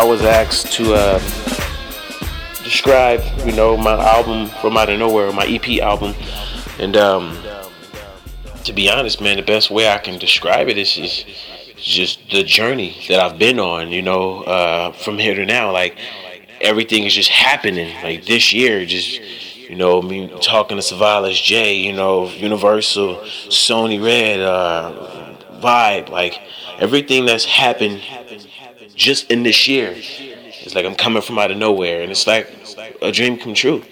I was asked to uh, describe, you know, my album from out of nowhere, my EP album, and um, to be honest, man, the best way I can describe it is, is just the journey that I've been on, you know, uh, from here to now. Like everything is just happening. Like this year, just you know, me talking to Savalas J, you know, Universal, Sony Red, uh, Vibe, like everything that's happened just in this year. It's like I'm coming from out of nowhere, and it's like a dream come true.